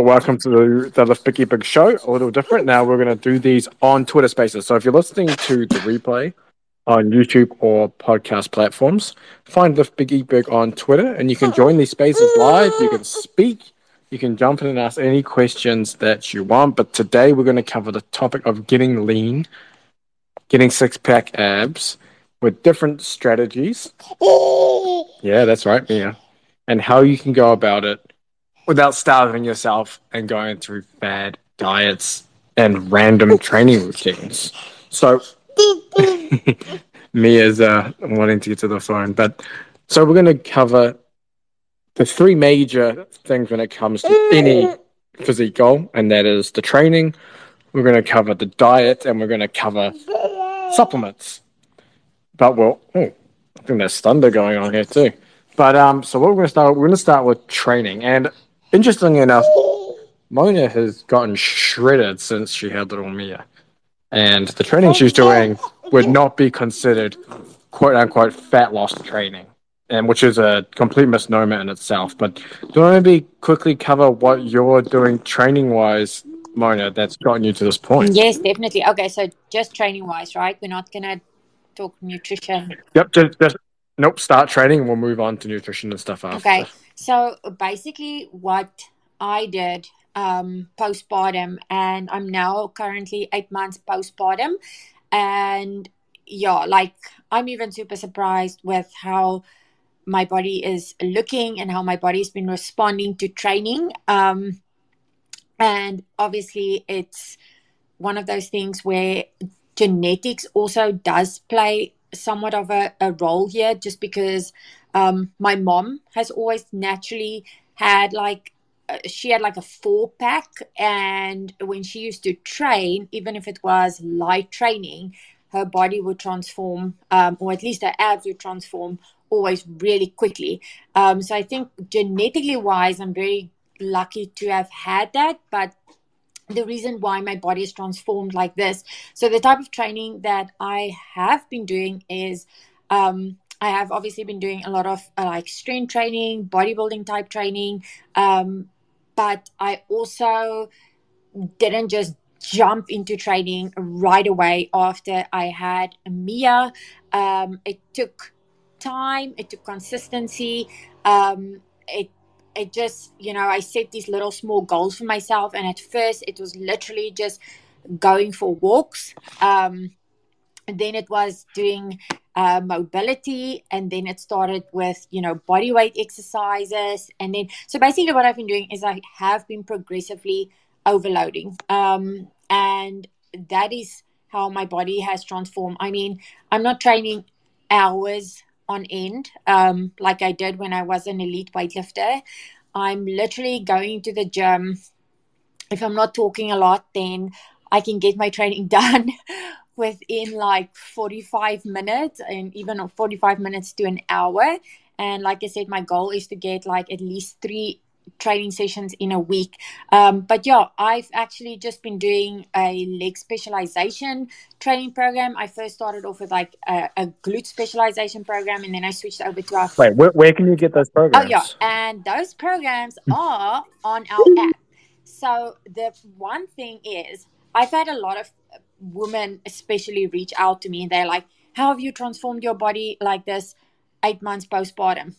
but welcome to the, Lift Big Eat Big Show. A little different. Now we're going to do these on Twitter Spaces. So if you're listening to the replay on YouTube or podcast platforms, find Lift Big Eat Big on Twitter, and you can join these spaces live. You can speak. You can jump in and ask any questions that you want. But today we're going to cover the topic of getting lean, getting six pack abs with different strategies. Yeah, that's right, Mia. And how you can go about it without starving yourself and going through bad diets and random training routines. So, Mia's uh, wanting to get to the phone, but so we're going to cover the three major things when it comes to any physique goal, and that is the training. We're going to cover the diet, and we're going to cover supplements. But well, oh, I think there's thunder going on here too. But um, so what we're going to start, we're going to start with training, and Interestingly enough, Mona has gotten shredded since she had little Mia. And the training she's doing would not be considered quote unquote fat loss training. And which is a complete misnomer in itself. But do you want to maybe quickly cover what you're doing training wise, Mona, that's gotten you to this point? Yes, definitely. Okay, so just training wise, right? We're not gonna talk nutrition. Yep, just, just nope, start training and we'll move on to nutrition and stuff after. Okay. So basically, what I did um, postpartum, and I'm now currently eight months postpartum, and yeah, like I'm even super surprised with how my body is looking and how my body's been responding to training. Um, and obviously, it's one of those things where genetics also does play somewhat of a, a role here, just because um, my mom has always naturally had like uh, she had like a four pack and when she used to train even if it was light training her body would transform um, or at least her abs would transform always really quickly. Um, so i think genetically wise i'm very lucky to have had that but the reason why my body is transformed like this so the type of training that i have been doing is um, I have obviously been doing a lot of uh, like strength training, bodybuilding type training, um, but I also didn't just jump into training right away after I had Mia. Um, it took time, it took consistency. Um, it it just you know I set these little small goals for myself, and at first it was literally just going for walks. Um, then it was doing uh, mobility and then it started with you know body weight exercises and then so basically what i've been doing is i have been progressively overloading um, and that is how my body has transformed. I mean i'm not training hours on end um, like i did when i was an elite weightlifter. I'm literally going to the gym. If i'm not talking a lot then i can get my training done within like 45 minutes and even 45 minutes to an hour. And like I said, my goal is to get like at least three training sessions in a week. Um, but yeah, I've actually just been doing a leg specialization training program. I first started off with like a, a glute specialization program and then I switched over to our. Wait, where, where can you get those programs? Oh, yeah. And those programs are on our app. So the one thing is, I've had a lot of women especially reach out to me and they're like how have you transformed your body like this eight months postpartum?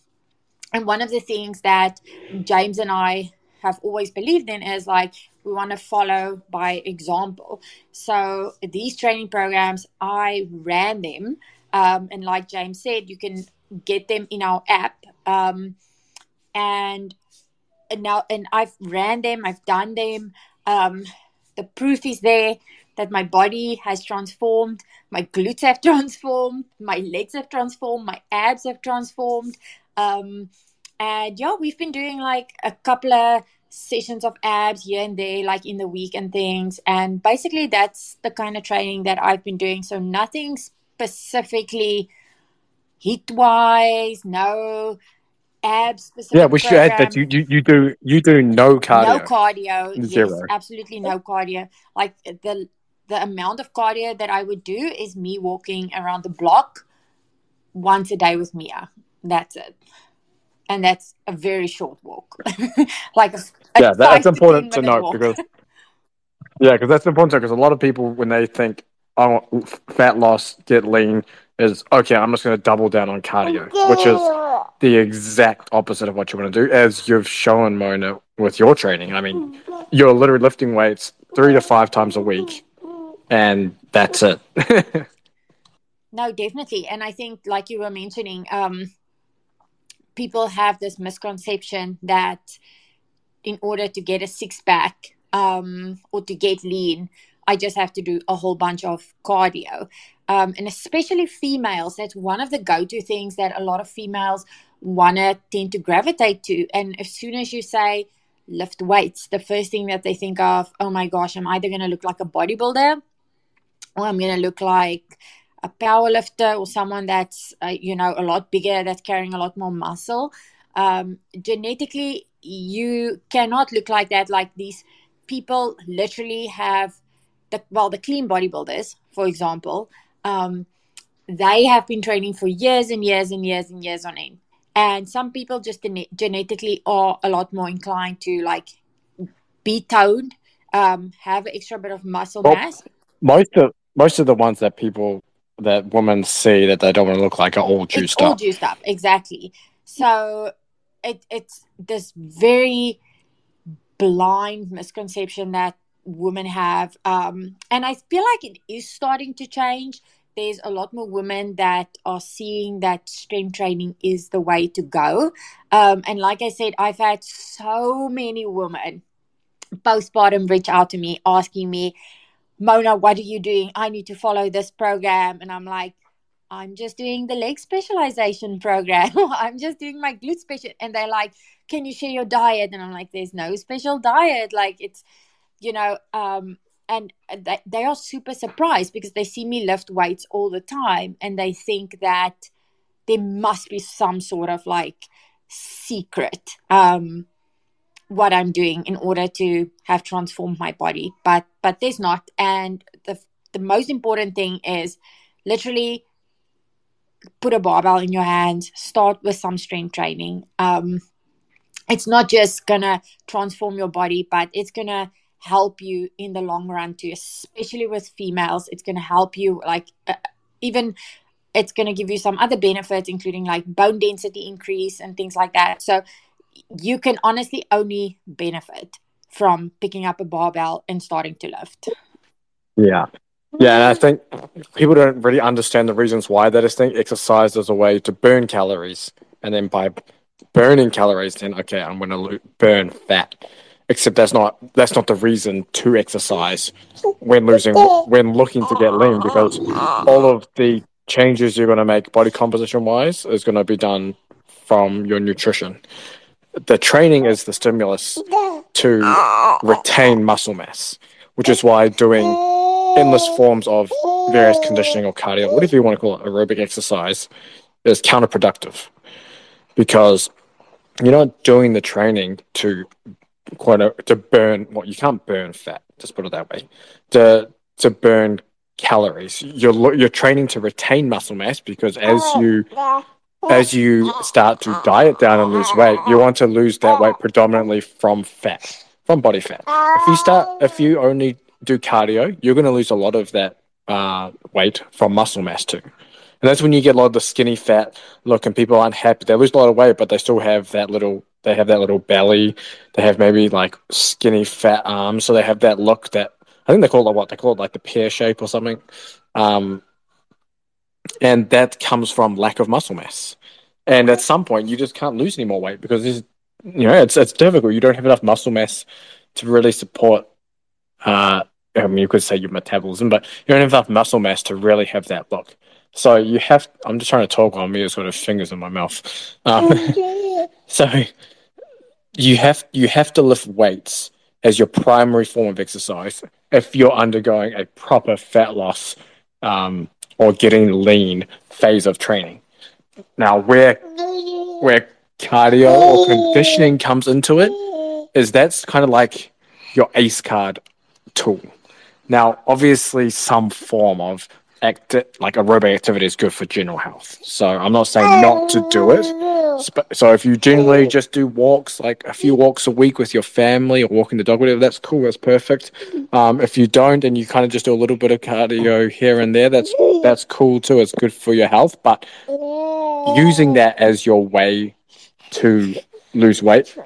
And one of the things that james and i have always believed in is like we want to follow by example. So these training programs i ran them um, and like james said you can get them in our app um, and, now and i've ran them i've done them um, the proof is there that my body has transformed, my glutes have transformed, my legs have transformed, my abs have transformed. Um, and yeah, we've been doing like a couple of sessions of abs here and there, like in the week and things. And basically, that's the kind of training that I've been doing. So, nothing specifically heat wise, no abs specific. Yeah, we should add that you, you, you do you do no cardio. No cardio. Zero. Yes, absolutely no cardio. Like the the amount of cardio that I would do is me walking around the block once a day with Mia. That's it. And that's a very short walk. like yeah, that's five to important to note walk. because yeah, because that's important because a lot of people when they think oh fat loss, get lean is okay. I'm just going to double down on cardio, which is the exact opposite of what you want to do, as you've shown Mona with your training. I mean, you're literally lifting weights three to five times a week, and that's it. No, definitely. And I think, like you were mentioning, um, people have this misconception that in order to get a six pack um, or to get lean, I just have to do a whole bunch of cardio. Um, and especially females, that's one of the go to things that a lot of females want to tend to gravitate to. And as soon as you say lift weights, the first thing that they think of, oh my gosh, I'm either going to look like a bodybuilder or I'm going to look like a power lifter or someone that's uh, you know a lot bigger that's carrying a lot more muscle. Um, genetically you cannot look like that. Like these people literally have the well the clean bodybuilders for example um, they have been training for years and years and years and years on end. And some people just genetically are a lot more inclined to like be toned um, have an extra bit of muscle well, mass most of most of the ones that people that women see that they don't want to look like are all juiced it's up. All juiced up, exactly. So it it's this very blind misconception that women have, um, and I feel like it is starting to change. There's a lot more women that are seeing that strength training is the way to go. Um, and like I said, I've had so many women postpartum reach out to me asking me, Mona, what are you doing? I need to follow this program. And I'm like, I'm just doing the leg specialization program. I'm just doing my glute special. And they're like, can you share your diet? And I'm like, there's no special diet. Like it's, you know, um, and they, they are super surprised because they see me lift weights all the time and they think that there must be some sort of like secret um, what I'm doing in order to have transformed my body. But but there's not. And the the most important thing is literally put a barbell in your hands. Start with some strength training. Um, it's not just gonna transform your body, but it's gonna help you in the long run too. Especially with females, it's gonna help you like uh, even it's going to give you some other benefits including like bone density increase and things like that so you can honestly only benefit from picking up a barbell and starting to lift. Yeah. Yeah, and I think people don't really understand the reasons why they just think exercise is a way to burn calories. And then by burning calories, then, okay, I'm going to lo- burn fat. Except that's not that's not the reason to exercise when losing when looking to get lean because all of the changes you're going to make body composition wise is going to be done from your nutrition the training is the stimulus to retain muscle mass, which is why doing endless forms of various conditioning or cardio, whatever you want to call it, aerobic exercise, is counterproductive because you're not doing the training to quite a, to burn what well, you can't burn fat. Just put it that way. To to burn calories, you're you're training to retain muscle mass because as you as you start to diet down and lose weight, you want to lose that weight predominantly from fat, from body fat. If you start, if you only do cardio, you're going to lose a lot of that uh, weight from muscle mass too. And that's when you get a lot of the skinny fat look, and people aren't happy. They lose a lot of weight, but they still have that little. They have that little belly. They have maybe like skinny fat arms, so they have that look that I think they call it what they call it like the pear shape or something. Um, and that comes from lack of muscle mass. And at some point, you just can't lose any more weight because it's, you know it's it's difficult. You don't have enough muscle mass to really support. Uh, I mean, you could say your metabolism, but you don't have enough muscle mass to really have that look. So you have. I'm just trying to talk on me, sort of fingers in my mouth. Um, so you have you have to lift weights as your primary form of exercise if you're undergoing a proper fat loss um, or getting lean phase of training. Now, where where cardio or conditioning comes into it is that's kind of like your ace card tool. Now, obviously, some form of act like aerobic activity is good for general health. So I'm not saying not to do it. So if you generally just do walks, like a few walks a week with your family or walking the dog, whatever, that's cool. That's perfect. Um, if you don't and you kind of just do a little bit of cardio here and there, that's that's cool too. It's good for your health. But using that as your way to lose weight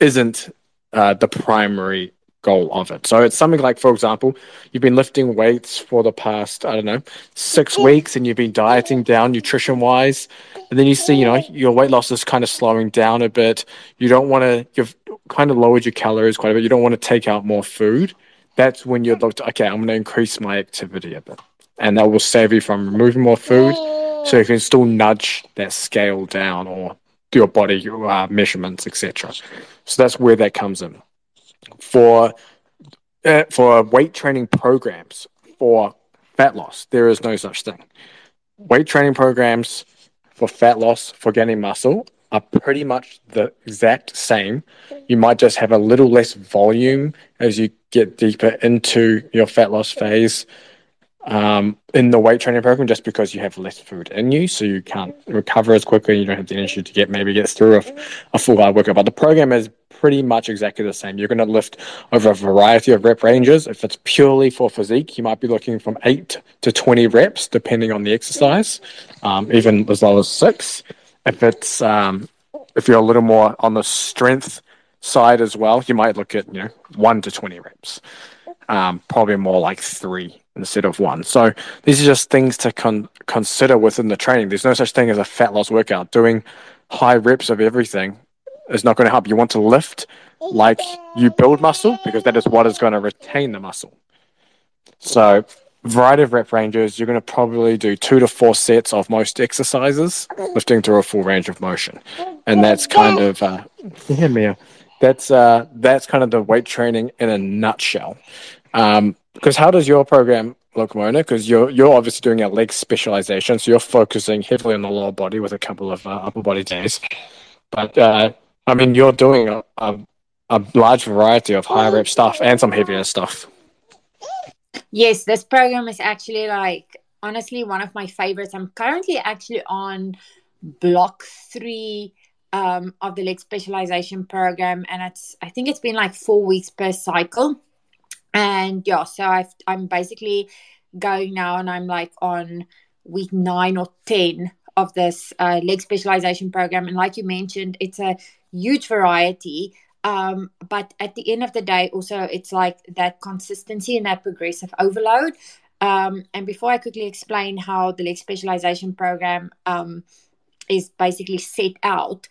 isn't uh, the primary goal of it. So it's something like, for example, you've been lifting weights for the past, I don't know, six weeks and you've been dieting down nutrition wise. And then you see, you know, your weight loss is kind of slowing down a bit. You don't want to, you've kind of lowered your calories quite a bit. You don't want to take out more food. That's when you look, to, okay, I'm going to increase my activity a bit. And that will save you from removing more food. So you can still nudge that scale down or do your body uh, measurements, etc. So that's where that comes in for uh, for weight training programs for fat loss. There is no such thing. Weight training programs for fat loss for gaining muscle are pretty much the exact same. You might just have a little less volume as you get deeper into your fat loss phase um, in the weight training program just because you have less food in you, so you can't recover as quickly. You don't have the energy to get maybe get through a, a full hard workout. But the program is pretty much exactly the same. You're going to lift over a variety of rep ranges. If it's purely for physique, you might be looking from eight to 20 reps, depending on the exercise, um, even as low as six. If it's um, if you're a little more on the strength side as well, you might look at you know one to 20 reps. Um, probably more like three instead of one. So these are just things to con- consider within the training. There's no such thing as a fat loss workout. Doing high reps of everything is not going to help. You want to lift like you build muscle because that is what is going to retain the muscle. So, variety of rep ranges, you're going to probably do two to four sets of most exercises, lifting through a full range of motion, and that's kind of uh, yeah, Mia. That's uh, that's kind of the weight training in a nutshell. Um, because how does your program look, Mona? Because you're you're obviously doing a leg specialization, so you're focusing heavily on the lower body with a couple of uh, upper body days. But uh, I mean, you're doing a, a, a large variety of high rep stuff and some heavier stuff. Yes, this program is actually like honestly one of my favorites. I'm currently actually on block three um, of the leg specialization program, and it's I think it's been like four weeks per cycle. And yeah, so I've, I'm basically going now, and I'm like on week nine or ten of this uh, leg specialization program. And like you mentioned, it's a huge variety. Um, but at the end of the day, also, it's like that consistency and that progressive overload. Um, and before I quickly explain how the leg specialization program um, is basically set out,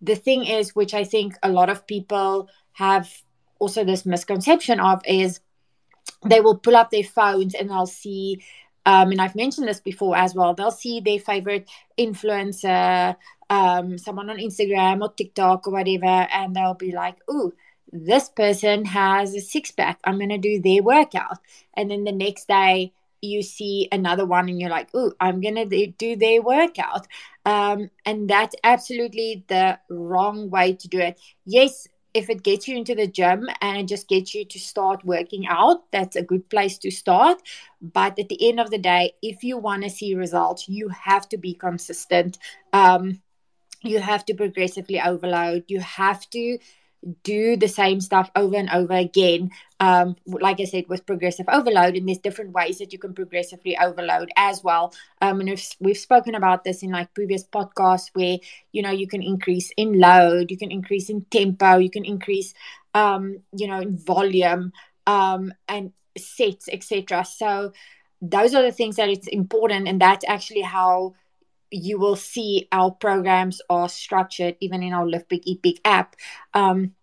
the thing is, which I think a lot of people have also this misconception of, is they will pull up their phones and they'll see um, and I've mentioned this before as well. They'll see their favorite influencer, um, someone on Instagram or TikTok or whatever, and they'll be like, "Ooh, this person has a six pack. I'm gonna do their workout." And then the next day, you see another one, and you're like, "Ooh, I'm gonna do their workout." Um, and that's absolutely the wrong way to do it. Yes, if it gets you into the gym and just gets you to start working out, that's a good place to start. But at the end of the day, if you want to see results, you have to be consistent. Um, you have to progressively overload. You have to do the same stuff over and over again. Um, like I said, with progressive overload, and there's different ways that you can progressively overload as well. Um, and we've, we've spoken about this in like previous podcasts where you know you can increase in load, you can increase in tempo, you can increase, um, you know, in volume um, and sets, etc. So those are the things that it's important, and that's actually how you will see our programs are structured even in our lift big eat big app. Um,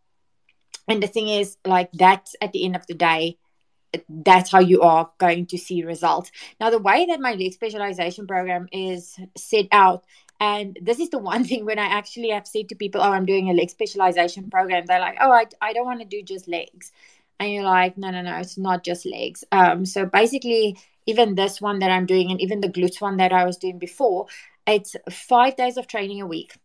and the thing is like that's at the end of the day that's how you are going to see results. Now the way that my leg specialization program is set out and this is the one thing when i actually have said to people oh i'm doing a leg specialization program they're like oh i, I don't want to do just legs. And you're like no no no it's not just legs. Um, so basically even this one that i'm doing and even the glutes one that i was doing before it's five days of training a week,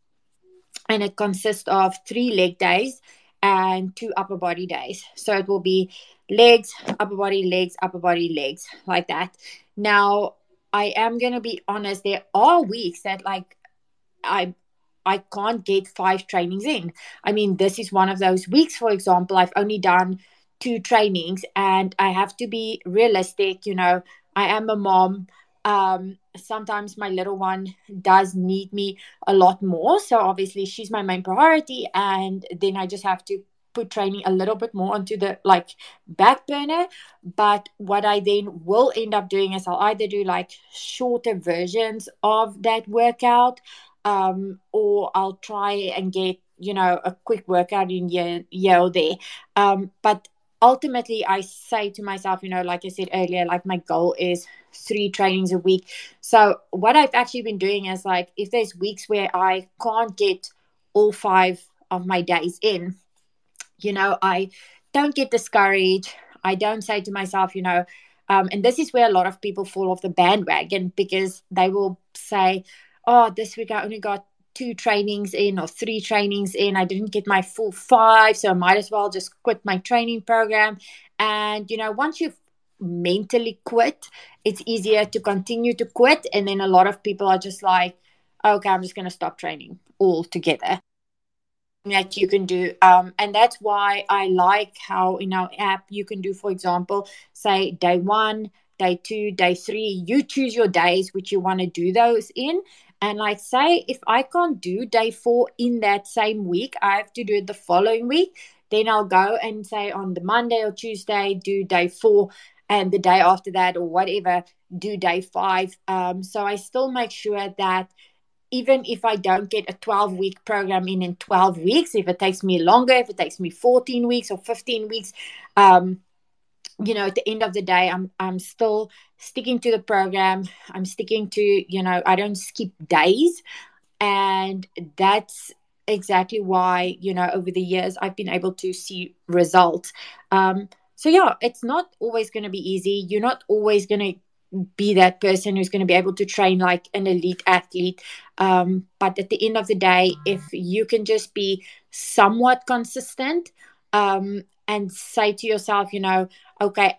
and it consists of three leg days and two upper body days. So it will be legs, upper body, legs, upper body, legs, like that. Now, I am going to be honest, there are weeks that, like, I I can't get five trainings in. I mean, this is one of those weeks, for example, I've only done two trainings and I have to be realistic. You know, I am a mom. Um, sometimes my little one does need me a lot more. So obviously she's my main priority. And then I just have to put training a little bit more onto the like back burner but what i then will end up doing is i'll either do like shorter versions of that workout um, or i'll try and get you know a quick workout in here or there um, but ultimately i say to myself you know like i said earlier like my goal is three trainings a week. So what i've actually been doing is like if there's weeks where i can't get all five of my days in you know i don't get discouraged. I don't say to myself you know um, and this is where a lot of people fall off the bandwagon because they will say oh this week i only got two trainings in or three trainings in. I didn't get my full five so i might as well just quit my training program. And you know once you've mentally quit it's easier to continue to quit. And then a lot of people are just like okay i'm just going to stop training altogether. That you can do um, and that's why i like how in our app you can do for example say day one day two day three you choose your days which you want to do those in and like say if i can't do day four in that same week i have to do it the following week then i'll go and say on the monday or tuesday do day four and the day after that or whatever do day five. Um, so i still make sure that even if I don't get a 12 week program in in 12 weeks, if it takes me longer, if it takes me 14 weeks or 15 weeks, um, you know, at the end of the day, I'm I'm still sticking to the program. I'm sticking to, you know, I don't skip days. And that's exactly why, you know, over the years I've been able to see results. Um, so yeah, it's not always going to be easy. You're not always going to be that person who's going to be able to train like an elite athlete. Um, but at the end of the day, if you can just be somewhat consistent um, and say to yourself, you know, okay,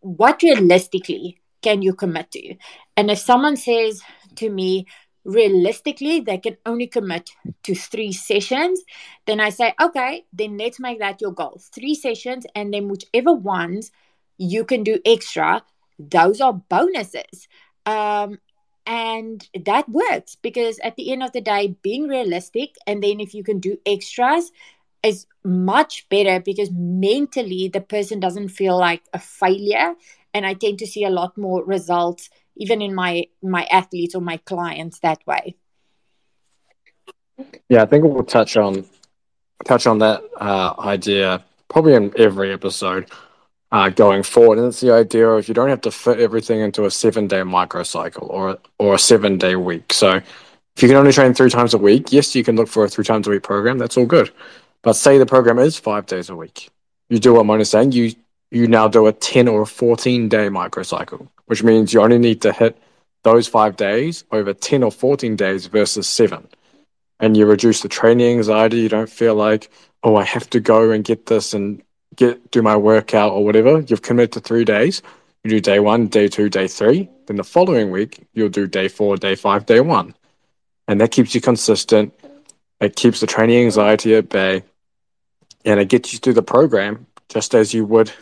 what realistically can you commit to? And if someone says to me, realistically, they can only commit to three sessions, then I say, okay, then let's make that your goal three sessions, and then whichever ones you can do extra those are bonuses. Um, and that works because at the end of the day, being realistic, and then if you can do extras, is much better because mentally the person doesn't feel like a failure. And I tend to see a lot more results, even in my my athletes or my clients, that way. Yeah, I think we'll touch on touch on that uh, idea probably in every episode uh, going forward. And it's the idea of you don't have to fit everything into a seven day microcycle or or a seven day week. So if you can only train three times a week, yes, you can look for a three times a week program. That's all good. But say the program is five days a week, you do what Mona's saying. You you now do a ten or a fourteen day microcycle, which means you only need to hit those five days over ten or fourteen days versus seven. And you reduce the training anxiety. You don't feel like, oh, I have to go and get this and get do my workout or whatever, you've committed to three days. You do day one, day two, day three. Then the following week, you'll do day four, day five, day one. And that keeps you consistent. It keeps the training anxiety at bay. And it gets you through the program just as you would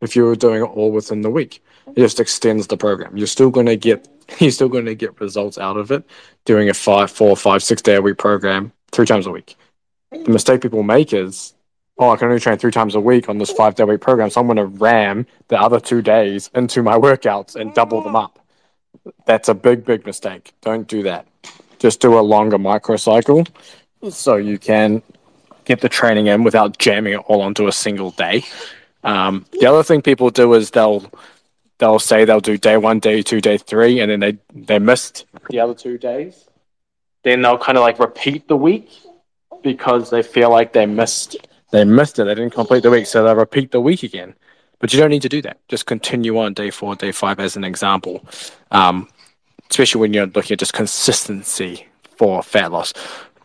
if you were doing it all within the week. It just extends the program. You're still going to get you're still going to get results out of it doing a five, four, five, six day a week program three times a week. The mistake people make is oh, I can only train three times a week on this five day a week program, so I'm going to ram the other two days into my workouts and double them up. That's a big, big mistake. Don't do that. Just do a longer microcycle so you can get the training in without jamming it all onto a single day. Um, the other thing people do is they'll they'll say they'll do day one, day two, day three, and then they they missed the other two days. Then they'll kind of like repeat the week because they feel like they missed they missed it. They didn't complete the week, so they'll repeat the week again. But you don't need to do that. Just continue on day four, day five as an example. Um, especially when you're looking at just consistency for fat loss.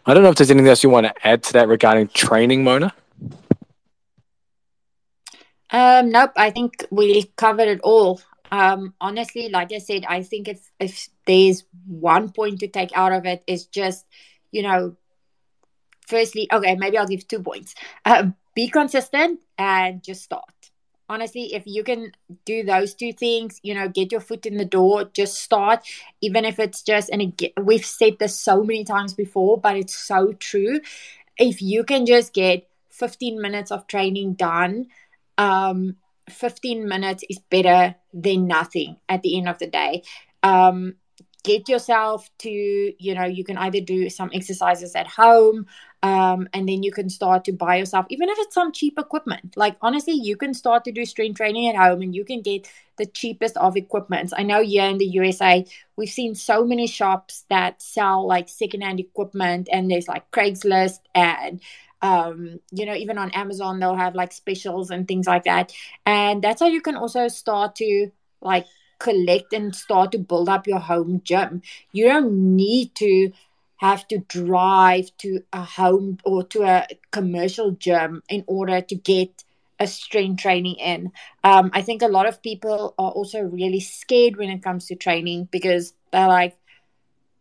I don't know if there's anything else you want to add to that regarding training, Mona. Um, nope, I think we covered it all. Um, honestly, like I said, I think if if there's one point to take out of it is just you know, firstly, okay, maybe I'll give two points. Uh, be consistent and just start. Honestly, if you can do those two things, you know, get your foot in the door, just start, even if it's just, and we've said this so many times before, but it's so true. If you can just get 15 minutes of training done, um, 15 minutes is better than nothing at the end of the day. Um, get yourself to, you know, you can either do some exercises at home um, and then you can start to buy yourself, even if it's some cheap equipment. Like, honestly, you can start to do strength training at home and you can get the cheapest of equipment. I know here in the USA, we've seen so many shops that sell like secondhand equipment, and there's like Craigslist and um you know even on amazon they'll have like specials and things like that and that's how you can also start to like collect and start to build up your home gym you don't need to have to drive to a home or to a commercial gym in order to get a strength training in. Um, I think a lot of people are also really scared when it comes to training because they're like,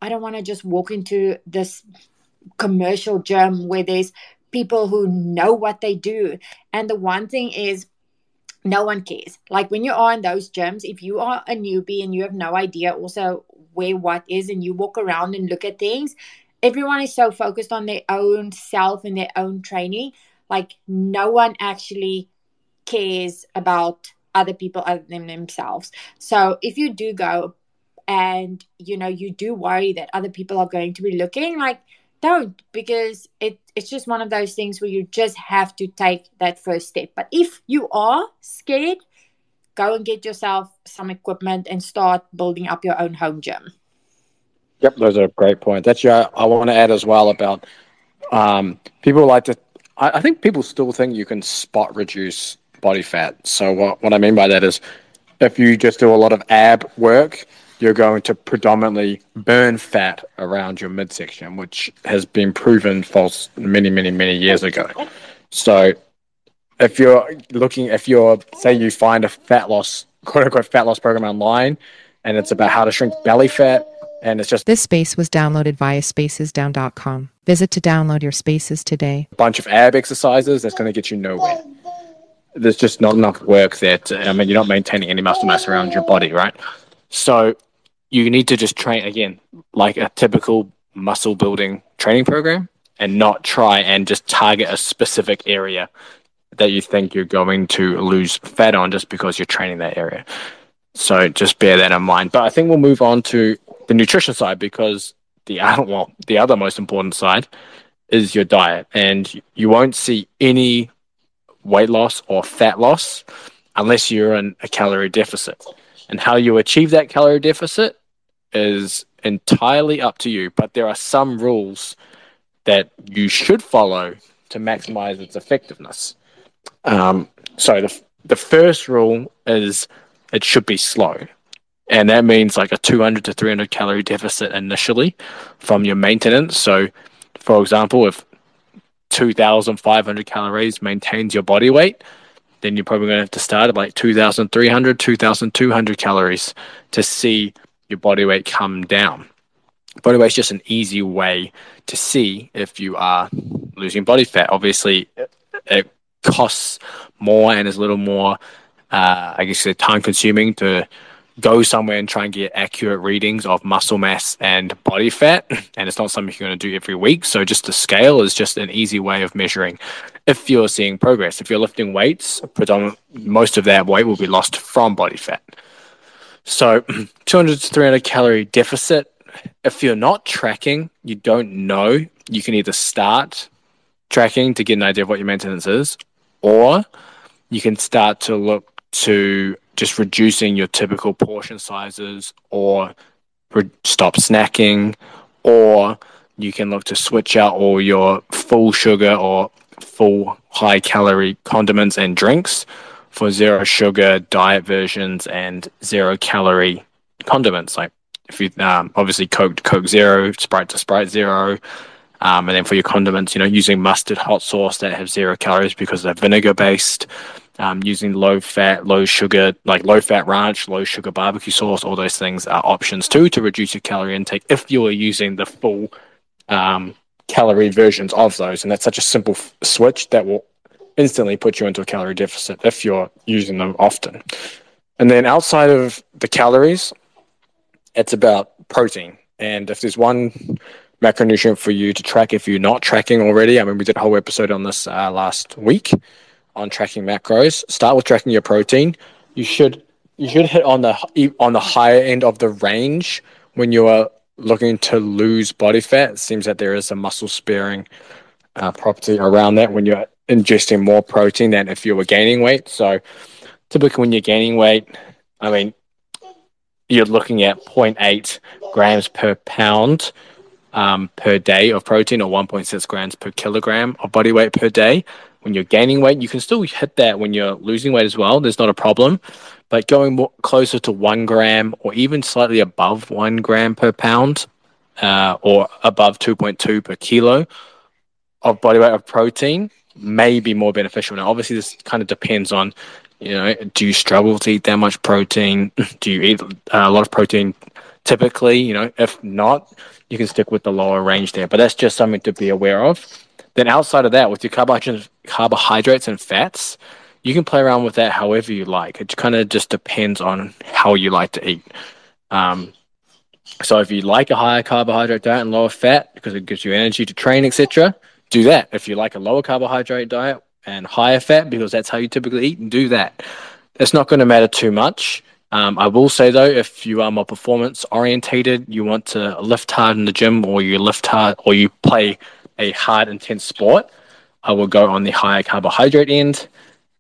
I don't want to just walk into this commercial gym where there's people who know what they do. And the one thing is, no one cares. Like when you are in those gyms, if you are a newbie and you have no idea also where what is, and you walk around and look at things, everyone is so focused on their own self and their own training. Like no one actually cares about other people other than themselves. So if you do go and you know you do worry that other people are going to be looking, like don't because it it's just one of those things where you just have to take that first step. But if you are scared, go and get yourself some equipment and start building up your own home gym. Yep, those are great points. Actually, I, I want to add as well about um, people like to. I, I think people still think you can spot reduce body fat. So what what I mean by that is, if you just do a lot of ab work, you're going to predominantly burn fat around your midsection, which has been proven false many, many, many years ago. So, if you're looking, if you're, say, you find a fat loss, quote unquote, fat loss program online, and it's about how to shrink belly fat, and it's just this space was downloaded via spacesdown.com. Visit to download your spaces today. A bunch of ab exercises that's going to get you nowhere. There's just not enough work there. To, I mean, you're not maintaining any muscle mass around your body, right? So you need to just train again like a typical muscle building training program and not try and just target a specific area that you think you're going to lose fat on just because you're training that area. So just bear that in mind. But I think we'll move on to the nutrition side because the other well, the other most important side is your diet, and you won't see any weight loss or fat loss unless you're in a calorie deficit. And how you achieve that calorie deficit is entirely up to you, but there are some rules that you should follow to maximize its effectiveness. Um, so the the first rule is it should be slow, and that means like a 200 to 300 calorie deficit initially from your maintenance. So, for example, if 2,500 calories maintains your body weight, then you're probably going to have to start at like 2,300, 2,200 calories to see your body weight come down. Body weight is just an easy way to see if you are losing body fat. Obviously, it costs more and is a little more, uh, I guess, time consuming to go somewhere and try and get accurate readings of muscle mass and body fat. And it's not something you're going to do every week. So just the scale is just an easy way of measuring if you're seeing progress. If you're lifting weights, predominant most of that weight will be lost from body fat. So 200 to 300 calorie deficit. If you're not tracking, you don't know, you can either start tracking to get an idea of what your maintenance is, or you can start to look to just reducing your typical portion sizes or re- stop snacking, or you can look to switch out all your full sugar or full high calorie condiments and drinks for zero sugar diet versions and zero calorie condiments. Like if you um, obviously Coke to Coke Zero, Sprite to Sprite Zero, um, and then for your condiments, you know, using mustard hot sauce that have zero calories because they're vinegar based. Um, using low fat, low sugar, like low fat ranch, low sugar barbecue sauce, all those things are options too to reduce your calorie intake if you are using the full um, calorie versions of those. And that's such a simple f- switch that will instantly put you into a calorie deficit if you're using them often. And then outside of the calories, it's about protein. And if there's one macronutrient for you to track if you're not tracking already, I mean, we did a whole episode on this uh, last week on tracking macros. Start with tracking your protein. You should you should hit on the on the higher end of the range when you are looking to lose body fat. Seems that there is a muscle sparing uh, property around that when you're ingesting more protein than if you were gaining weight. So typically when you're gaining weight, I mean, you're looking at 0.8 grams per pound um, per day of protein or 1.6 grams per kilogram of body weight per day. When you're gaining weight, you can still hit that when you're losing weight as well. There's not a problem. But going more, closer to one gram or even slightly above one gram per pound uh, or above 2.2 per kilo of body weight of protein may be more beneficial. Now, obviously, this kind of depends on, you know, do you struggle to eat that much protein? Do you eat uh, a lot of protein typically? You know, if not, you can stick with the lower range there. But that's just something to be aware of. Then outside of that, with your carbohydrates, carbohydrates and fats, you can play around with that however you like. It kind of just depends on how you like to eat. Um, so if you like a higher carbohydrate diet and lower fat because it gives you energy to train, etc., do that. If you like a lower carbohydrate diet and higher fat because that's how you typically eat, and do that. It's not going to matter too much. Um, I will say though, if you are more performance orientated, you want to lift hard in the gym, or you lift hard, or you play a hard, intense sport, I will go on the higher carbohydrate end.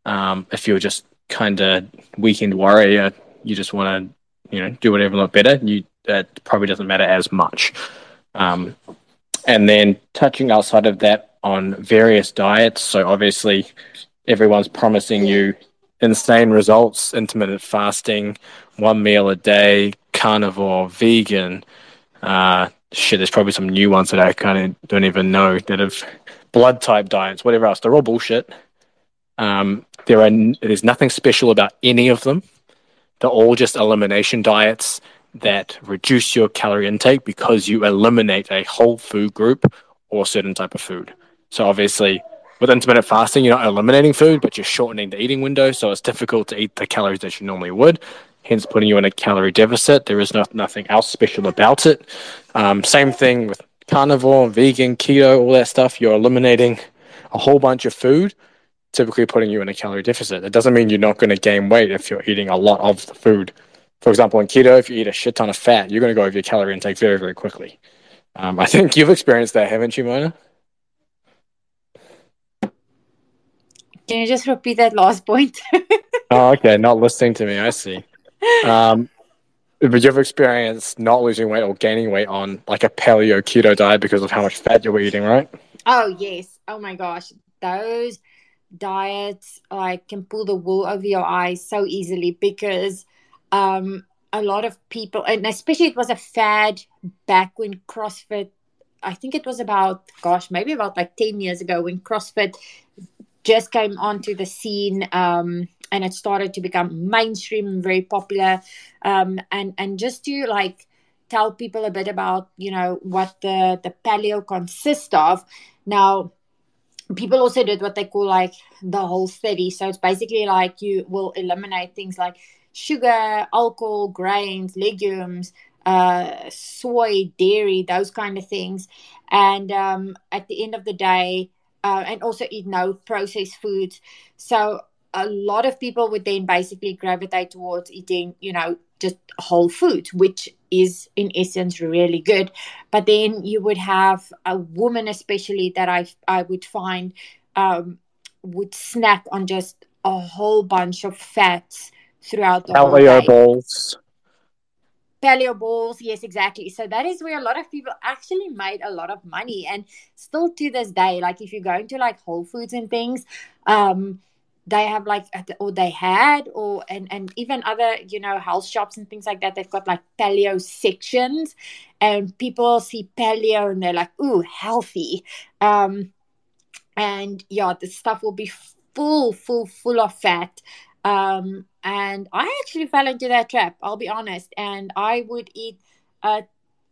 Um, if you're just kind of weekend warrior, you just want to, you know, do whatever look better. You probably doesn't matter as much. Um, and then touching outside of that on various diets. So obviously, everyone's promising you insane results: intermittent fasting, one meal a day, carnivore, vegan. Uh, shit, there's probably some new ones that I kind of don't even know that have blood type diets, whatever else. They're all bullshit. Um, there are there's nothing special about any of them. They're all just elimination diets that reduce your calorie intake because you eliminate a whole food group or certain type of food. So obviously, with intermittent fasting, you're not eliminating food, but you're shortening the eating window, so it's difficult to eat the calories that you normally would. Hence, putting you in a calorie deficit. There is not nothing else special about it. Um, same thing with carnivore, vegan, keto, all that stuff. You're eliminating a whole bunch of food, typically putting you in a calorie deficit. It doesn't mean you're not going to gain weight if you're eating a lot of the food. For example, in keto, if you eat a shit ton of fat, you're going to go over your calorie intake very, very quickly. Um, I think you've experienced that, haven't you, Mona? Can you just repeat that last point? oh, okay. Not listening to me. I see. Um, but you've experienced not losing weight or gaining weight on like a paleo keto diet because of how much fat you were eating, right? Oh yes. Oh my gosh. Those diets like can pull the wool over your eyes so easily because um a lot of people and especially it was a fad back when CrossFit I think it was about gosh, maybe about like 10 years ago when CrossFit just came onto the scene um, and it started to become mainstream and very popular. Um, and and just to like tell people a bit about you know what the the paleo consists of. Now people also did what they call like the whole 30 so it's basically like you will eliminate things like sugar alcohol grains legumes uh, soy dairy those kind of things. And um, at the end of the day uh, and also eat no processed foods. So a lot of people would then basically gravitate towards eating, you know, just whole foods, which is in essence really good. But then you would have a woman, especially that I I would find um, would snack on just a whole bunch of fats throughout the paleo whole day. bowls paleo balls yes exactly. So that is where a lot of people actually made a lot of money and still to this day like if you're going to like whole foods and things um they have like or they had or and and even other you know health shops and things like that they've got like paleo sections and people see paleo and they're like ooh healthy. Um and yeah the stuff will be full full full of fat. Um, and I actually fell into that trap, I'll be honest. And I would eat a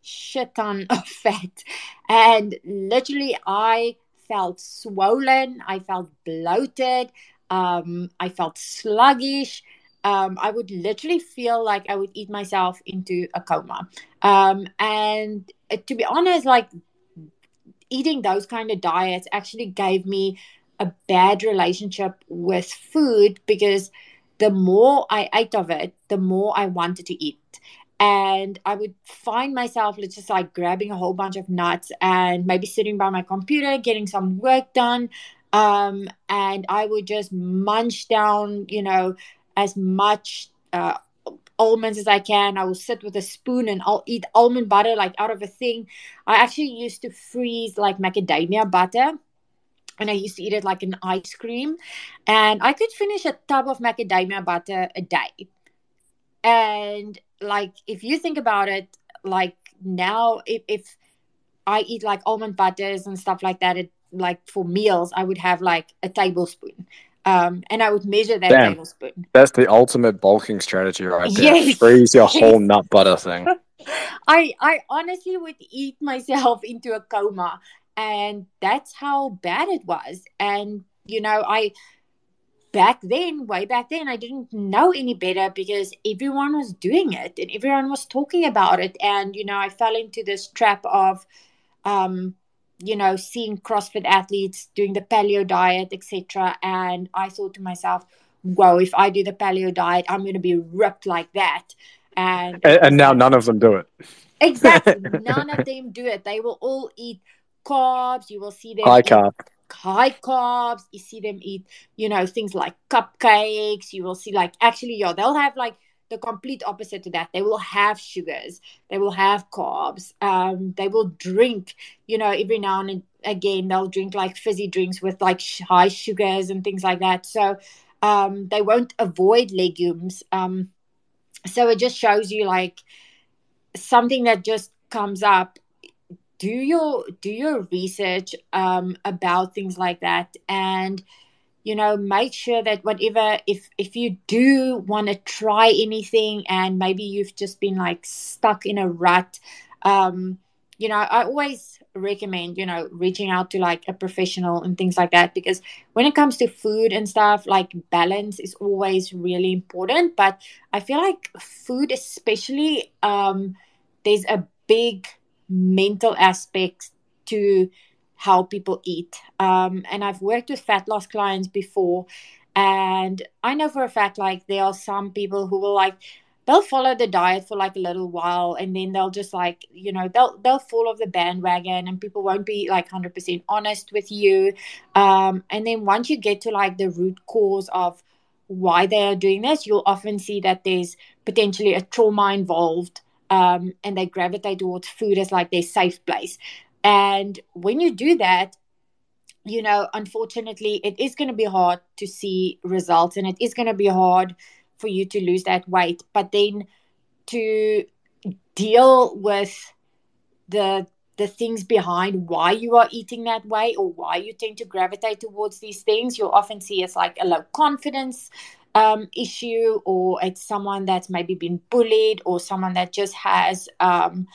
shit ton of fat. And literally, I felt swollen. I felt bloated. Um, I felt sluggish. Um, I would literally feel like I would eat myself into a coma. Um, and uh, to be honest, like eating those kind of diets actually gave me a bad relationship with food because the more I ate of it, the more I wanted to eat. And I would find myself just like grabbing a whole bunch of nuts and maybe sitting by my computer, getting some work done. Um, and I would just munch down, you know, as much uh, almonds as I can. I will sit with a spoon and I'll eat almond butter like out of a thing. I actually used to freeze like macadamia butter and I used to eat it like an ice cream. And I could finish a tub of macadamia butter a day. And like, if you think about it, like now, if, if I eat like almond butters and stuff like that, it like for meals, I would have like a tablespoon. Um, and I would measure that Damn, tablespoon. That's the ultimate bulking strategy, right there. Yes. Freeze your yes. whole nut butter thing. I I honestly would eat myself into a coma and that's how bad it was. And you know i back then way back then i didn't know any better because everyone was doing it and everyone was talking about it. And you know i fell into this trap of um you know seeing crossfit athletes doing the paleo diet etc and i thought to myself whoa if i do the paleo diet i'm going to be ripped like that. And and, and now none of them do it. Exactly. None of them do it. They will all eat carbs. You will see them high carb. High carbs. You see them eat, you know, things like cupcakes. You will see like actually, yeah, they'll have like the complete opposite to that. They will have sugars. They will have carbs. Um, they will drink, you know, every now and again they'll drink like fizzy drinks with like high sugars and things like that. So um, they won't avoid legumes. Um, so it just shows you like something that just comes up do your do your research um, about things like that and you know make sure that whatever if if you do want to try anything and maybe you've just been like stuck in a rut um, you know i always recommend you know reaching out to like a professional and things like that because when it comes to food and stuff like balance is always really important. But i feel like food especially um there's a big mental aspects to how people eat. Um, and I've worked with fat loss clients before, and I know for a fact like there are some people who will like they'll follow the diet for like a little while and then they'll just like you know they'll they'll fall off the bandwagon and people won't be like 100% honest with you um, and then once you get to like the root cause of why they are doing this you'll often see that there's potentially a trauma involved um, and they gravitate towards food as like their safe place. And when you do that, you know, unfortunately, it is going to be hard to see results and it is going to be hard for you to lose that weight. But then to deal with the the things behind why you are eating that way or why you tend to gravitate towards these things you'll often see as like a low confidence um, issue or it's someone that's maybe been bullied or someone that just has um,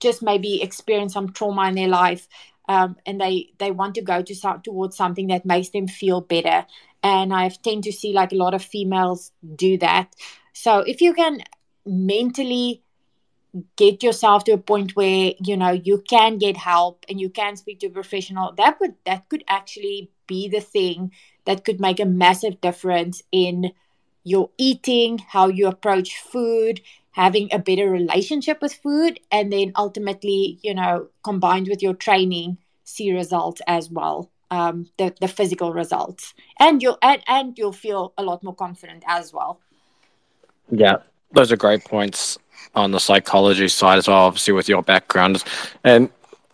just maybe experienced some trauma in their life um, and they they want to go to some, towards something that makes them feel better. And i tend to see like a lot of females do that. So if you can mentally get yourself to a point where you know you can get help and you can speak to a professional that would that could actually be the thing that could make a massive difference in your eating, how you approach food, having a better relationship with food, and then ultimately, you know, combined with your training, see results as well. Um, the, the physical results. And you'll and, and you'll feel a lot more confident as well. Yeah. Those are great points on the psychology side as well obviously with your background. And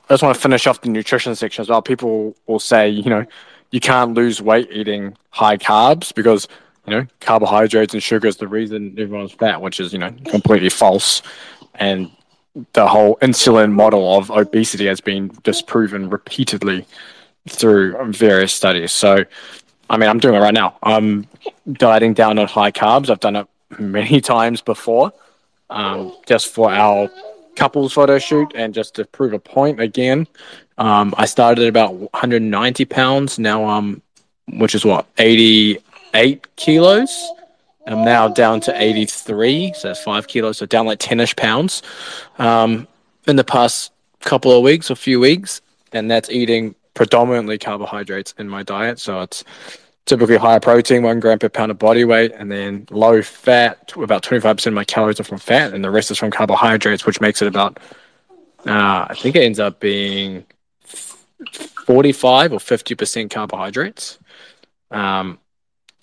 i just want to finish off the nutrition section as well. People will say you know you can't lose weight eating high carbs because you know carbohydrates and sugar is the reason everyone's fat, which is you know completely false. And the whole insulin model of obesity has been disproven repeatedly through various studies. So, I mean, I'm doing it right now. I'm dieting down on high carbs. I've done it many times before, um, just for our couples photo shoot, and just to prove a point again, um, I started at about 190 pounds. Now I'm, which is what 88 kilos. I'm now down to 83, so that's five kilos, so down like 10ish pounds um, in the past couple of weeks or few weeks, and that's eating predominantly carbohydrates in my diet. So it's typically higher protein, one gram per pound of body weight, and then low fat. About 25% of my calories are from fat, and the rest is from carbohydrates, which makes it about, uh, I think it ends up being 45 or 50% carbohydrates. Um,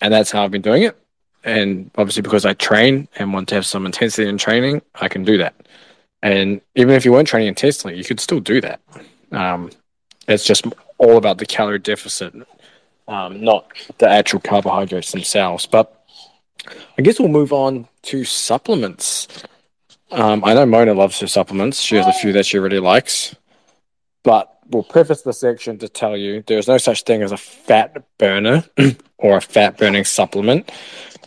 and that's how I've been doing it. And obviously, because I train and want to have some intensity in training, I can do that. And even if you weren't training intensely, you could still do that. Um, it's just all about the calorie deficit, um, not the actual carbohydrates themselves. But I guess we'll move on to supplements. Um, I know Mona loves her supplements. She has a few that she really likes. But we'll preface the section to tell you there is no such thing as a fat burner or a fat burning supplement.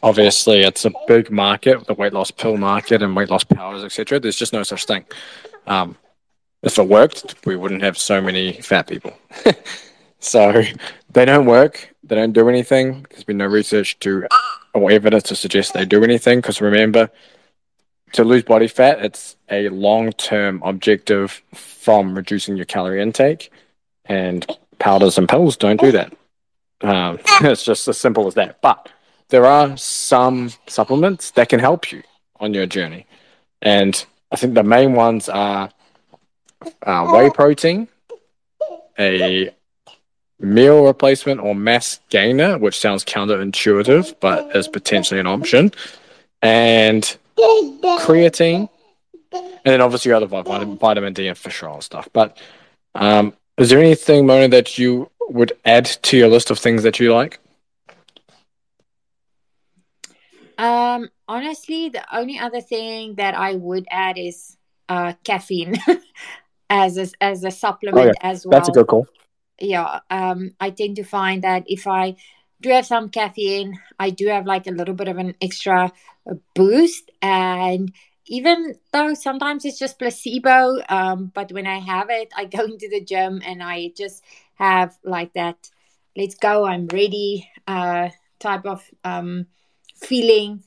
Obviously, it's a big market, the weight loss pill market and weight loss powders, etc. There's just no such thing. Um, if it worked, we wouldn't have so many fat people. so they don't work. They don't do anything. There's been no research to or evidence to suggest they do anything. Because remember, to lose body fat, it's a long-term objective from reducing your calorie intake, and powders and pills don't do that. Um, it's just as simple as that. But there are some supplements that can help you on your journey. And I think the main ones are uh, whey protein, a meal replacement or mass gainer, which sounds counterintuitive, but is potentially an option, and creatine, and then obviously other vitamin, vitamin D and fish oil and stuff. But um, is there anything, Mona, that you would add to your list of things that you like? Um, honestly, the only other thing that I would add is uh, caffeine as a, as a supplement Oh, yeah. as well. That's a good call. yeah um i tend to find that if i do have some caffeine. I do have like a little bit of an extra boost. And even though sometimes it's just placebo um but when i have it i go into the gym and i just have like that let's go i'm ready uh type of um feeling.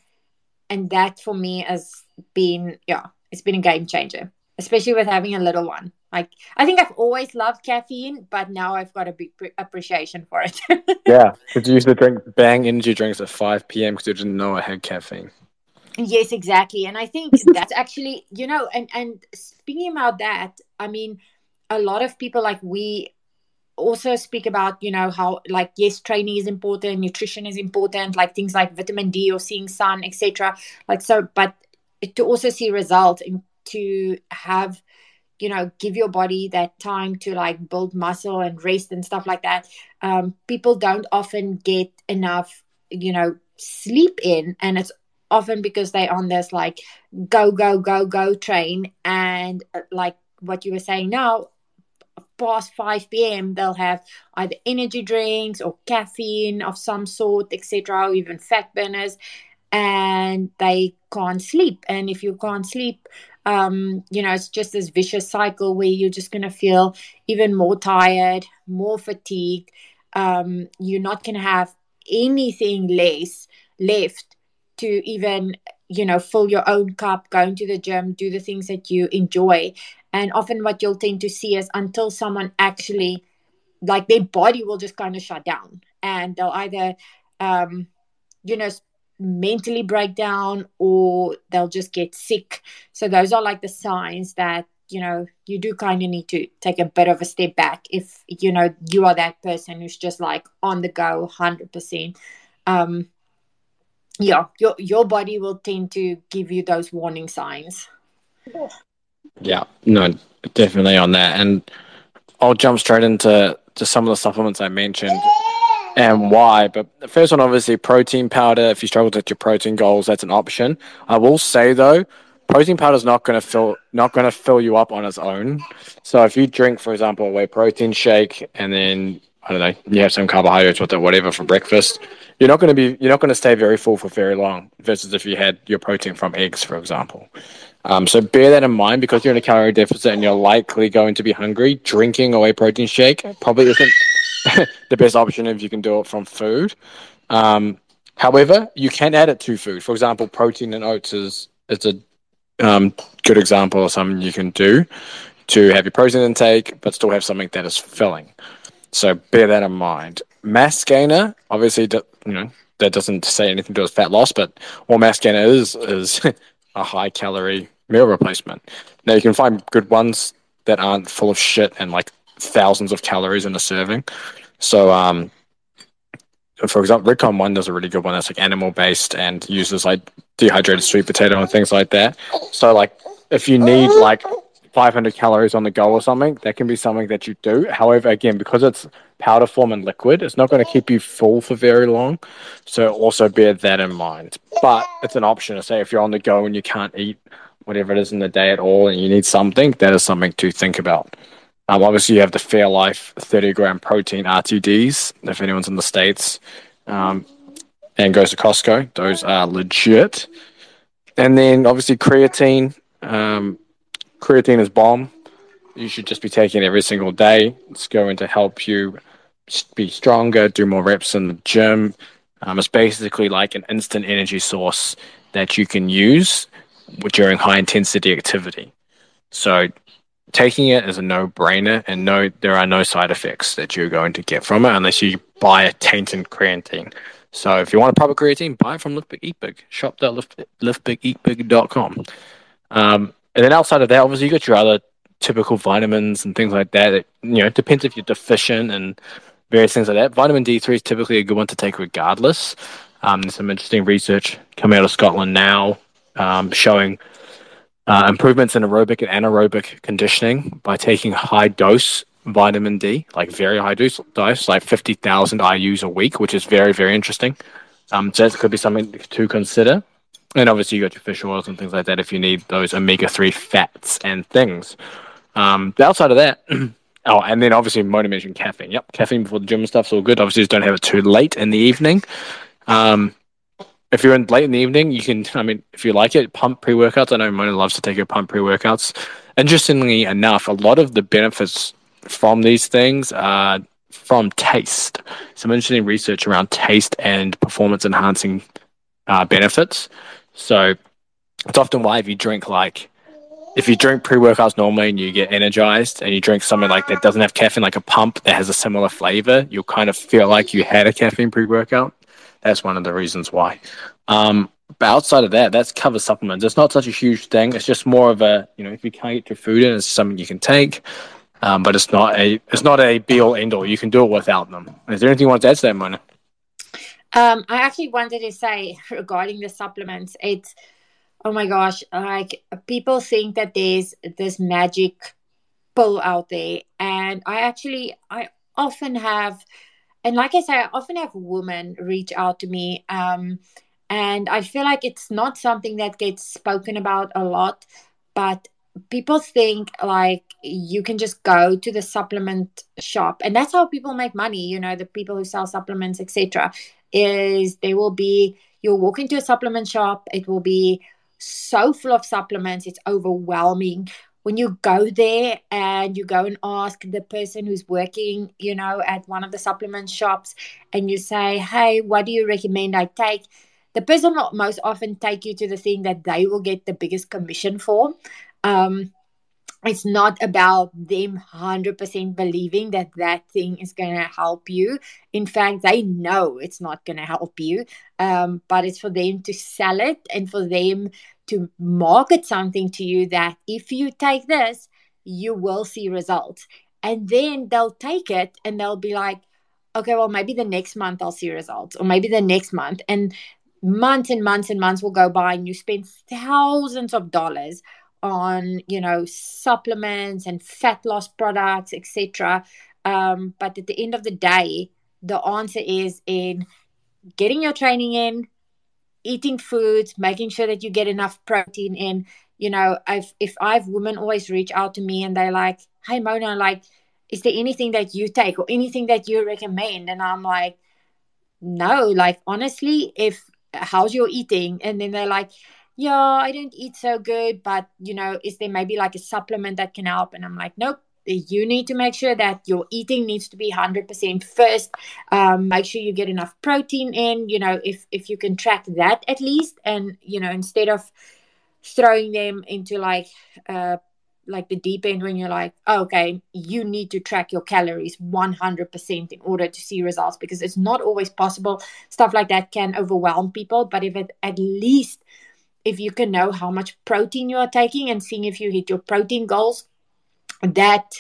And that for me has been yeah it's been a game changer especially with having a little one like I think I've always loved caffeine, but now I've got a big pre- appreciation for it. Yeah, because you used to drink bang energy drinks at 5 p.m. because you didn't know I had caffeine. yes, exactly. And I think that's actually, you know, and and speaking about that, I mean, a lot of people like we also speak about, you know, how like yes, training is important, nutrition is important, like things like vitamin D or seeing sun, etc. Like so, but to also see results and to have you know give your body that time to like build muscle and rest and stuff like that um, people don't often get enough you know sleep in and it's often because they're on this like go go go go train and uh, like what you were saying now past 5 p.m they'll have either energy drinks or caffeine of some sort etc or even fat burners and they can't sleep. And if you can't sleep um, you know, it's just this vicious cycle where you're just going to feel even more tired, more fatigued. Um, you're not going to have anything less left to even, you know, fill your own cup, go into the gym, do the things that you enjoy. And often what you'll tend to see is until someone actually, like their body will just kind of shut down and they'll either, um, you know, mentally break down or they'll just get sick. So those are like the signs that you know you do kind of need to take a bit of a step back if you know you are that person who's just like on the go 100% um yeah your your body will tend to give you those warning signs Yeah, no, definitely on that. And I'll jump straight into to some of the supplements I mentioned and why. But the first one, obviously, protein powder. If you struggle to hit your protein goals, that's an option. I will say though, protein powder is not going to fill not going to fill you up on its own. So if you drink, for example, a whey protein shake, and then I don't know, you have some carbohydrates with it, whatever, for breakfast, you're not going to be you're not going to stay very full for very long. Versus if you had your protein from eggs, for example. Um, so bear that in mind because you're in a calorie deficit and you're likely going to be hungry. Drinking a whey protein shake probably isn't the best option if you can do it from food. Um, however, you can add it to food. For example, protein and oats is is a um, good example of something you can do to have your protein intake, but still have something that is filling. So bear that in mind. Mass gainer, obviously, you know that doesn't say anything to do with fat loss, but what mass gainer is is a high calorie meal replacement. Now you can find good ones that aren't full of shit and like thousands of calories in a serving. So um, for example, Redcon One does a really good one that's like animal based and uses like dehydrated sweet potato and things like that. So like if you need like 500 calories on the go or something, that can be something that you do. However, again, because it's powder form and liquid, it's not going to keep you full for very long. So also bear that in mind. But it's an option to say if you're on the go and you can't eat whatever it is in the day at all and you need something, that is something to think about. Um, obviously, you have the Fairlife 30 gram protein RTDs, if anyone's in the States um, and goes to Costco. Those are legit. And then obviously, creatine. Um, creatine is bomb. You should just be taking every single day. It's going to help you be stronger, do more reps in the gym. Um, it's basically like an instant energy source that you can use during high intensity activity. So taking it is a no-brainer, and no, there are no side effects that you're going to get from it unless you buy a tainted creatine. So if you want a proper creatine, buy it from Lift Big Eat Big. Shop.liftbigeatbig.com. Um, and then outside of that, obviously you got your other typical vitamins and things like that. It, you know, depends if you're deficient and various things like that. Vitamin D3 is typically a good one to take regardless. Um, there's some interesting research coming out of Scotland now um, showing uh, improvements in aerobic and anaerobic conditioning by taking high dose vitamin D, like very high dose, dose like 50,000 IUs a week, which is very, very interesting. Um, so that could be something to consider. And obviously, you got your fish oils and things like that if you need those omega 3 fats and things. Um, outside of that, oh, and then obviously, Mona mentioned caffeine. Yep, caffeine before the gym and stuff's all good. Obviously, just don't have it too late in the evening. Um, if you're in late in the evening, you can. I mean, if you like it, pump pre workouts. I know Mona loves to take her pump pre workouts. Interestingly enough, a lot of the benefits from these things are from taste. Some interesting research around taste and performance enhancing uh, benefits. So it's often why if you drink like if you drink pre workouts normally and you get energized and you drink something like that doesn't have caffeine, like a pump that has a similar flavor, you'll kind of feel like you had a caffeine pre workout. That's one of the reasons why. Um, but outside of that, that's cover supplements. It's not such a huge thing. It's just more of a, you know, if you can't get your food in, it's something you can take. Um, but it's not a it's not a be all end all. You can do it without them. Is there anything you want to add to that, Mona? Um, I actually wanted to say regarding the supplements, it's oh my gosh, like people think that there's this magic pill out there, and I actually I often have and like I say, I often have women reach out to me. Um, and I feel like it's not something that gets spoken about a lot, but people think like you can just go to the supplement shop and that's how people make money you know the people who sell supplements etc is they will be you'll walk into a supplement shop it will be so full of supplements it's overwhelming when you go there and you go and ask the person who's working, you know, at one of the supplement shops and you say, hey, what do you recommend I take? The person will most often take you to the thing that they will get the biggest commission for. Um, it's not about them 100% believing that that thing is going to help you. In fact, they know it's not going to help you, um, but it's for them to sell it and for them to market something to you that if you take this, you will see results. And then they'll take it and they'll be like, okay, well, maybe the next month I'll see results, or maybe the next month. And months and months and months will go by, and you spend thousands of dollars on, you know, supplements and fat loss products, etc. Um, but at the end of the day, the answer is in getting your training in, eating foods, making sure that you get enough protein in. You know, I've if I've women always reach out to me and they're like, "Hey Mona, like, is there anything that you take or anything that you recommend?" And I'm like, "No, like honestly, if how's your eating?" And then they're like, yeah, I don't eat so good, but you know, is there maybe like a supplement that can help? And I'm like, nope. You need to make sure that your eating needs to be 100% first. Um, make sure you get enough protein in. You know, if if you can track that at least, and you know, instead of throwing them into like uh, like the deep end when you're like, oh, okay, you need to track your calories 100% in order to see results because it's not always possible. Stuff like that can overwhelm people, but if it at least if you can know how much protein you are taking and seeing if you hit your protein goals, that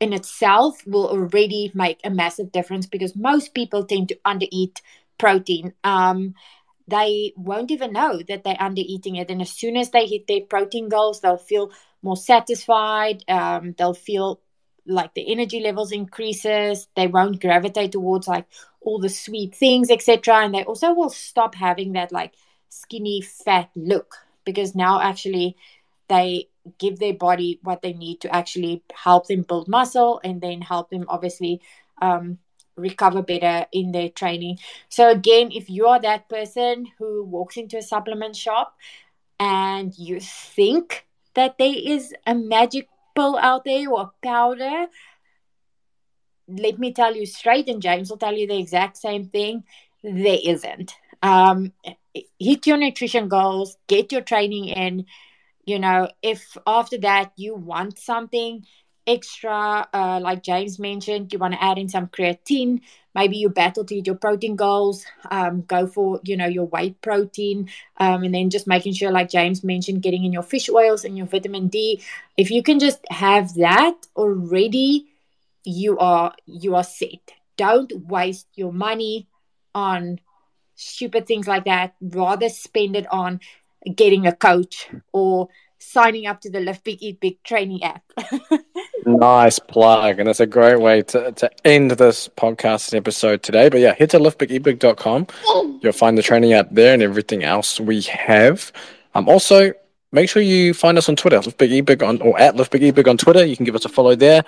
in itself will already make a massive difference because most people tend to undereat protein. Um, they won't even know that they're undereating it. And as soon as they hit their protein goals, they'll feel more satisfied. Um, they'll feel like the energy levels increases. They won't gravitate towards like all the sweet things, etc. And they also will stop having that like skinny fat look because now actually they give their body what they need to actually help them build muscle and then help them obviously um, recover better in their training. So again, if you are that person who walks into a supplement shop and you think that there is a magic pill out there or powder, let me tell you straight, and James will tell you the exact same thing. There isn't. Um, hit your nutrition goals, get your training in. You know, if after that you want something, extra, uh, like James mentioned, you want to add in some creatine. Maybe you battle to eat your protein goals. Um, go for you know your whey protein, um, and then just making sure, like James mentioned, getting in your fish oils and your vitamin D. If you can just have that already, you are you are set. Don't waste your money on stupid things like that. Rather spend it on getting a coach or signing up to the Lift Big Eat Big training app. nice plug. And it's a great way to, to end this podcast episode today. But yeah, head to liftbigeatbig.com. You'll find the training app there and everything else we have. Um, also, make sure you find us on Twitter, Lift Big Eat Big on or at Lift Big Eat Big on Twitter. You can give us a follow there.